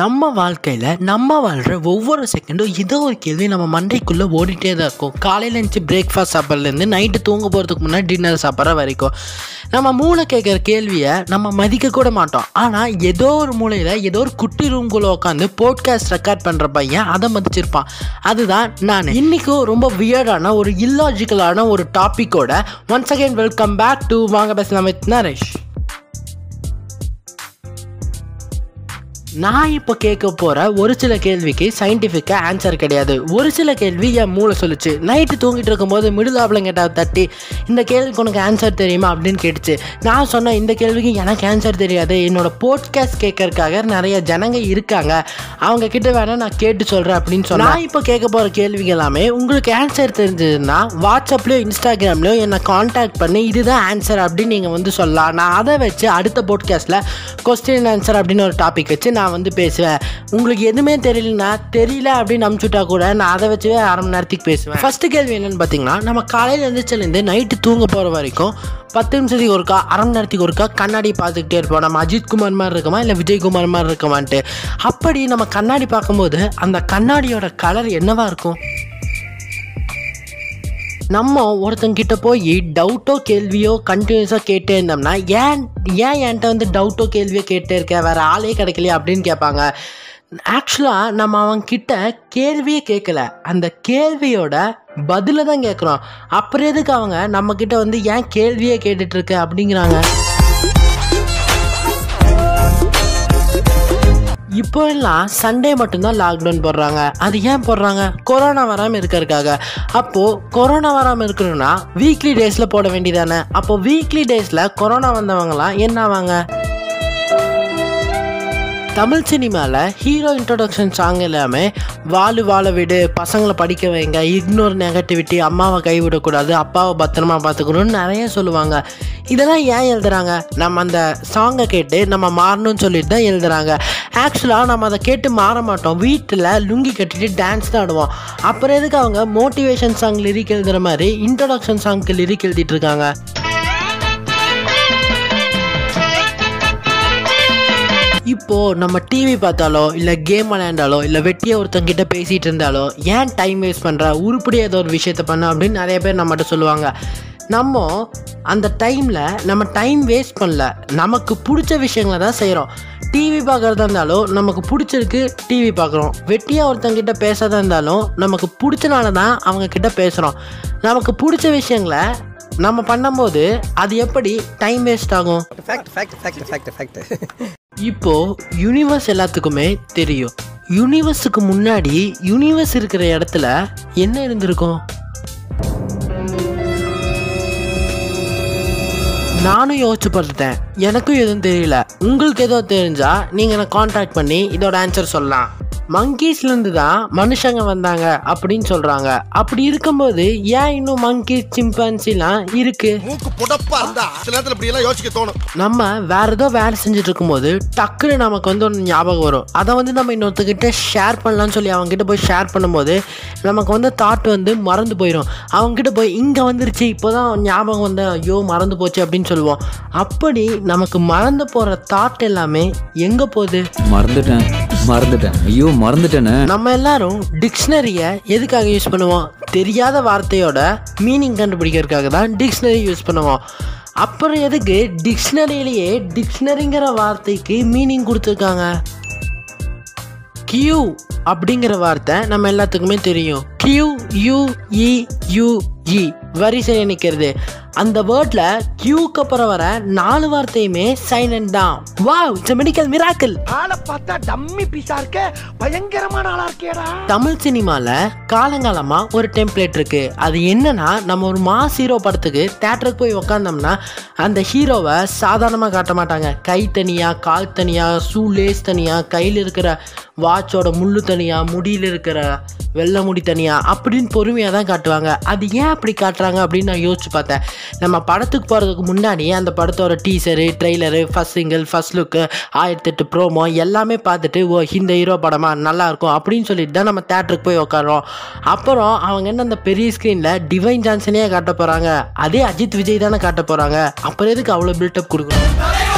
நம்ம வாழ்க்கையில் நம்ம வாழ்கிற ஒவ்வொரு செகண்டும் ஏதோ ஒரு கேள்வி நம்ம மண்டைக்குள்ளே ஓடிட்டே தான் இருக்கும். காலையில் இருந்துச்சு பிரேக்ஃபாஸ்ட் சாப்பிட்றதுலேருந்து நைட்டு தூங்க போகிறதுக்கு முன்னாடி டின்னர் சாப்பிட்ற வரைக்கும். நம்ம மூளை கேட்குற கேள்வியை நம்ம மதிக்க கூட மாட்டோம். ஆனால் ஏதோ ஒரு மூலையில் ஏதோ ஒரு குட்டி ரூம்குள்ளே உட்காந்து போட்காஸ்ட் ரெக்கார்ட் பண்ணுற பையன் அதை மதிச்சிருப்பான். அதுதான் நான். இன்றைக்கும் ரொம்ப வியர்டான ஒரு இல்லாஜிக்கலான ஒரு டாப்பிக்கோட once again welcome back to வாங்க பேசலாம் வித் நரேஷ் நான் இப்போ கேட்க போகிற ஒரு சில கேள்விக்கு சயின்டிஃபிக்காக ஆன்சர் கிடையாது. ஒரு சில கேள்வி என் மூளை சொல்லுச்சு. நைட்டு தூங்கிட்டு இருக்கும்போது மிடில் ஆப்பிளங்கிட்ட தட்டி இந்த கேள்விக்கு உனக்கு ஆன்சர் தெரியுமா? அப்படின்னு கேட்டுச்சு. நான் சொன்னேன் இந்த கேள்விக்கு எனக்கு ஆன்சர் தெரியாது. என்னோட போட்காஸ்ட் கேட்கறதுக்காக நிறைய ஜனங்க இருக்காங்க. அவங்க கிட்ட வேணால் நான் கேட்டு சொல்கிறேன் அப்படின்னு சொன்னேன் நான் இப்போ கேட்க போகிற கேள்விகள் எல்லாமே உங்களுக்கு ஆன்சர் தெரிஞ்சதுன்னா வாட்ஸ்அப்லேயோ இன்ஸ்டாகிராம்லேயோ என்னை காண்டாக்ட் பண்ணி. இதுதான் ஆன்சர் அப்படின்னு நீங்கள் வந்து சொல்லலாம். நான் அதை வச்சு அடுத்த போட்காஸ்ட்டில் கொஸ்டின் ஆன்சர் அப்படின்னு ஒரு டாபிக் வச்சு நான் நான் வந்து பேசுவேன். உங்களுக்கு எதுவுமே தெரியலனா தெரியல அப்படின்னு அமுச்சுட்டா கூட நான் அதை வச்சு அரை மணி நேரத்துக்கு பேசுவேன். ஃபஸ்ட்டு கேள்வி என்னென்னு பார்த்தீங்கன்னா நம்ம காலையில் எழுந்திரிச்சிலேருந்து நைட்டு தூங்க போகிற வரைக்கும் பத்து நிமிஷத்துக்கு ஒருக்கா அரை மணி நேரத்துக்கு ஒருக்கா கண்ணாடி பார்த்துக்கிட்டே இருப்போம். நம்ம அஜித் குமார் மாதிரி இருக்கோமா இல்லை விஜயகுமார் மாதிரி இருக்கமான்ட்டு. அப்படி நம்ம கண்ணாடி பார்க்கும்போது அந்த கண்ணாடியோட கலர் என்னவாக இருக்கும்? நம்ம ஒருத்தங்கிட்ட போய் டவுட்டோ கேள்வியோ கண்டினியூஸாக கேட்டே இருந்தோம்னா ஏன் ஏன் என்கிட்ட வந்து டவுட்டோ கேள்வியோ கேட்டே இருக்க? வேறு ஆளே கிடைக்கலையா அப்படின்னு கேட்பாங்க. ஆக்சுவலாக நம்ம அவன்கிட்ட கேள்வியே கேட்கல. அந்த கேள்வியோட பதிலை தான் கேட்குறோம். அப்புறம் எதுக்கு அவங்க நம்மக்கிட்ட வந்து ஏன் கேள்வியே கேட்டுட்ருக்க அப்படிங்கிறாங்க. இப்போ எல்லாம் சண்டே மட்டும்தான் லாக்டவுன் போடுறாங்க. அது ஏன் போடுறாங்க? கொரோனா வராமல் இருக்கிறதுக்காக. அப்போது கொரோனா வராமல் இருக்கணும்னா வீக்லி டேஸில் போட வேண்டியதானே? அப்போ வீக்லி டேஸில் கொரோனா வந்தவங்கலாம் என்ன ஆவாங்க? தமிழ் சினிமாவில் ஹீரோ இன்ட்ரொடக்ஷன் சாங் எல்லாமே வாழு வாழ விடு பசங்களை படிக்க வைங்க இக்னோர் நெகட்டிவிட்டி அம்மாவை கைவிடக்கூடாது அப்பாவை பத்திரமா பார்த்துக்கணும்னு நிறைய சொல்லுவாங்க. இதெல்லாம் ஏன் எழுதுறாங்க? நம்ம அந்த சாங்கை கேட்டு நம்ம மாறணும்னு சொல்லிட்டு தான் எழுதுறாங்க. ஆக்சுவலாக நம்ம அதை கேட்டு மாற மாட்டோம். வீட்டில் லுங்கி கட்டிட்டு டான்ஸ் தான் ஆடுவோம். அப்புறம் எதுக்கு அவங்க மோட்டிவேஷன் சாங் லிரிக் எழுதுகிற மாதிரி இன்ட்ரொடக்ஷன் சாங்க்கு லிரிக் எழுதிட்டு இருக்காங்க? நம்ம டிவி பார்த்தாலோ இல்லை கேம் விளையாண்டாலோ இல்லை வெட்டியை ஒருத்தங்கிட்ட பேசிகிட்டு இருந்தாலோ ஏன் டைம் வேஸ்ட் பண்ணுற உருப்படியாக ஏதோ ஒரு விஷயத்த பண்ண அப்படின்னு நிறைய பேர் நம்மகிட்ட சொல்லுவாங்க. நம்ம அந்த டைமில் நம்ம டைம் வேஸ்ட் பண்ணல. நமக்கு பிடிச்ச விஷயங்களை தான் செய்கிறோம் டிவி பார்க்குறதா இருந்தாலும் நமக்கு பிடிச்சிருக்கு டிவி பார்க்குறோம். வெட்டியாக ஒருத்தங்கிட்ட பேசுறதா இருந்தாலும் நமக்கு பிடிச்சனால தான் அவங்கக்கிட்ட பேசுகிறோம் நமக்கு பிடிச்ச விஷயங்களை நம்ம பண்ணும்போது அது எப்படி டைம் வேஸ்ட் ஆகும்? இப்போ யூனிவர்ஸ் எல்லாத்துக்குமே தெரியும். யூனிவர்ஸுக்கு முன்னாடி யூனிவர்ஸ் இருக்கிற இடத்துல என்ன இருந்திருக்கும்? நானும் யோசிச்சு பார்த்துட்டேன். எனக்கும் எதுவும் தெரியல. உங்களுக்கு ஏதோ தெரிஞ்சா நீங்கள் எனக்கு காண்டாக்ட் பண்ணி இதோட ஆன்சர் சொல்லலாம். மங்கீஸ்லேருந்து தான் மனுஷங்க வந்தாங்க அப்படின்னு சொல்கிறாங்க அப்படி இருக்கும்போது ஏன் இன்னும் மங்கீஸ் சிம்பான்சிலாம் தோணும். நம்ம வேற ஏதோ வேலை செஞ்சுட்டு இருக்கும்போது டக்குன்னு நமக்கு வந்து ஒன்று ஞாபகம் வரும். அதை வந்து நம்ம இன்னொருத்தர்கிட்ட ஷேர் பண்ணலாம்னு சொல்லி அவங்ககிட்ட போய் ஷேர் பண்ணும்போது நமக்கு வந்து தாட் வந்து மறந்து போயிடும் அவங்ககிட்ட போய் இங்கே வந்துருச்சு இப்போதான் ஞாபகம் வந்து ஐயோ மறந்து போச்சு அப்படின்னு சொல்லுவோம். அப்படி நமக்கு மறந்து போகிற தாட் எல்லாமே எங்கே போகுது? மறந்துட்டேன். மறந்துட்டேன். ஐயோ மறந்துட்டேனே. நம்ம எல்லாரும் டிக்ஷனரியை எதுக்காக யூஸ் பண்ணுவோம்? தெரியாத வார்த்தையோட மீனிங் கண்டுபிடிக்கிறதுக்காக தான் டிக்ஷனரி யூஸ் பண்ணுவோம். அப்புறம் எதுக்கு டிக்ஷனரியிலேயே டிக்ஷனரிங்கிற வார்த்தைக்கு மீனிங் கொடுத்துருக்காங்க? கியூ அப்படிங்கிற வார்த்தை நம்ம எல்லாத்துக்குமே தெரியும். Q U E U E வரிசையில் நிற்கிறது அந்த வேர்டில் கியூக்கு அப்புறம் வர நாலு வார்த்தையுமே சைலண்ட் தான். வாவ் இட்ஸ் மெடிக்கல் மிராக்கிள் ஆளை பார்த்தா டம்மி பீஸா இருக்க பயங்கரமான ஆளா இருக்கேடா தமிழ் சினிமாவில் காலங்காலமாக ஒரு டெம்ப்ளேட் இருக்குது அது என்னன்னா நம்ம ஒரு மாஸ் ஹீரோ படத்துக்கு தேட்டருக்கு போய் உக்காந்தோம்னா அந்த ஹீரோவை சாதாரணமாக காட்ட மாட்டாங்க. கை தனியாக கால் தனியாக ஷூ லேஸ் தனியாக கையில் இருக்கிற வாட்சோட முள்ளு தனியாக முடியில் இருக்கிற வெள்ளை முடி தனியாக அப்படின்னு பொறுமையாக தான் காட்டுவாங்க. அது ஏன் அப்படி காட்டுறாங்க அப்படின்னு நான் யோசிச்சு பார்த்தேன். நம்ம படத்துக்கு போகிறதுக்கு முன்னாடி அந்த படத்தோட teaser trailer first single first look ஆயிரத்தெட்டு ப்ரோமோ எல்லாமே பார்த்துட்டு ஓ இந்த ஹீரோ படமா? நல்லாயிருக்கும் அப்படின்னு சொல்லிட்டு தான் நம்ம தேட்டருக்கு போய் உட்காரோம் அப்புறம் அவங்க என்ன அந்த பெரிய ஸ்க்ரீனில் டிவைன் ஜான்சனே காட்ட போகிறாங்க அதே அஜித் விஜய் தானே காட்ட போகிறாங்க அப்புறம் எதுக்கு அவ்வளோ பில்டப் கொடுக்கணும்?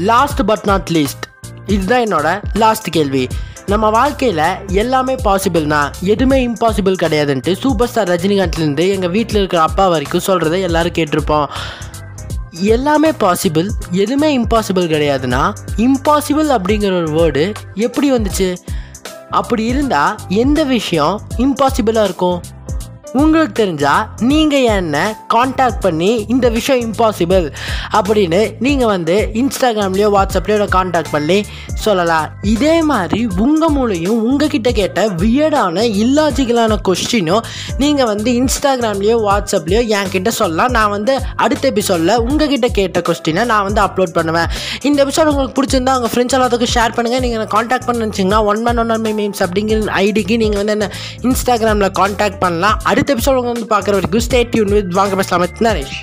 லாஸ்ட் பட் நாட் லீஸ்ட் இதுதான் என்னோட லாஸ்ட் கேள்வி. நம்ம வாழ்க்கையில் எல்லாமே பாசிபிள்னா எதுவுமே இம்பாசிபிள் கிடையாதுன்ட்டு சூப்பர் ஸ்டார் ரஜினிகாந்த்லேருந்து எங்கள் வீட்டில் இருக்கிற அப்பா வரைக்கும் சொல்கிறத எல்லாரும் கேட்டிருப்போம். எல்லாமே பாசிபிள் எதுவுமே இம்பாசிபிள் கிடையாதுன்னா இம்பாசிபிள் அப்படிங்கிற ஒரு வேர்டு எப்படி வந்துச்சு? அப்படி இருந்தால் எந்த விஷயம் இம்பாசிபிளாக இருக்கும்? உங்களுக்கு தெரிஞ்சா நீங்கள் என்ன காண்டாக்ட் பண்ணி இந்த விஷயம் இம்பாசிபிள் அப்படின்னு நீங்கள் வந்து இன்ஸ்டாகிராம்லேயோ வாட்ஸ்அப்லேயோ காண்டாக்ட் பண்ணி சொல்லலாம். இதே மாதிரி உங்கள் மூலையும் உங்ககிட்ட கேட்ட வியர்டான இல்லாஜிக்கலான கொஸ்டினும் நீங்கள் வந்து இன்ஸ்டாகிராம்லேயோ வாட்ஸ்அப்லேயோ என்கிட்ட சொல்லலாம். நான் வந்து அடுத்த எபிசோடில் உங்ககிட்ட கேட்ட கொஸ்டினை நான் வந்து அப்லோட் பண்ணுவேன். இந்த எபிசோட் உங்களுக்கு பிடிச்சிருந்தா உங்கள் ஃப்ரெண்ட்ஸ் எல்லாத்துக்கும் ஷேர் பண்ணுங்கள் நீங்கள் காண்டாக்ட் பண்ண நினச்சிங்கன்னா one man one my memes அப்படிங்கிற ஐடிக்கு நீங்கள் வந்து என்ன இன்ஸ்டாகிராமில் காண்டாக்ட் பண்ணலாம். அடுத்த அடுத்த எபிசோட் வந்து பார்க்குற வரைக்கும் ஸ்டேட் டியூன் வித் வாங்க பேசலாம் நரேஷ்.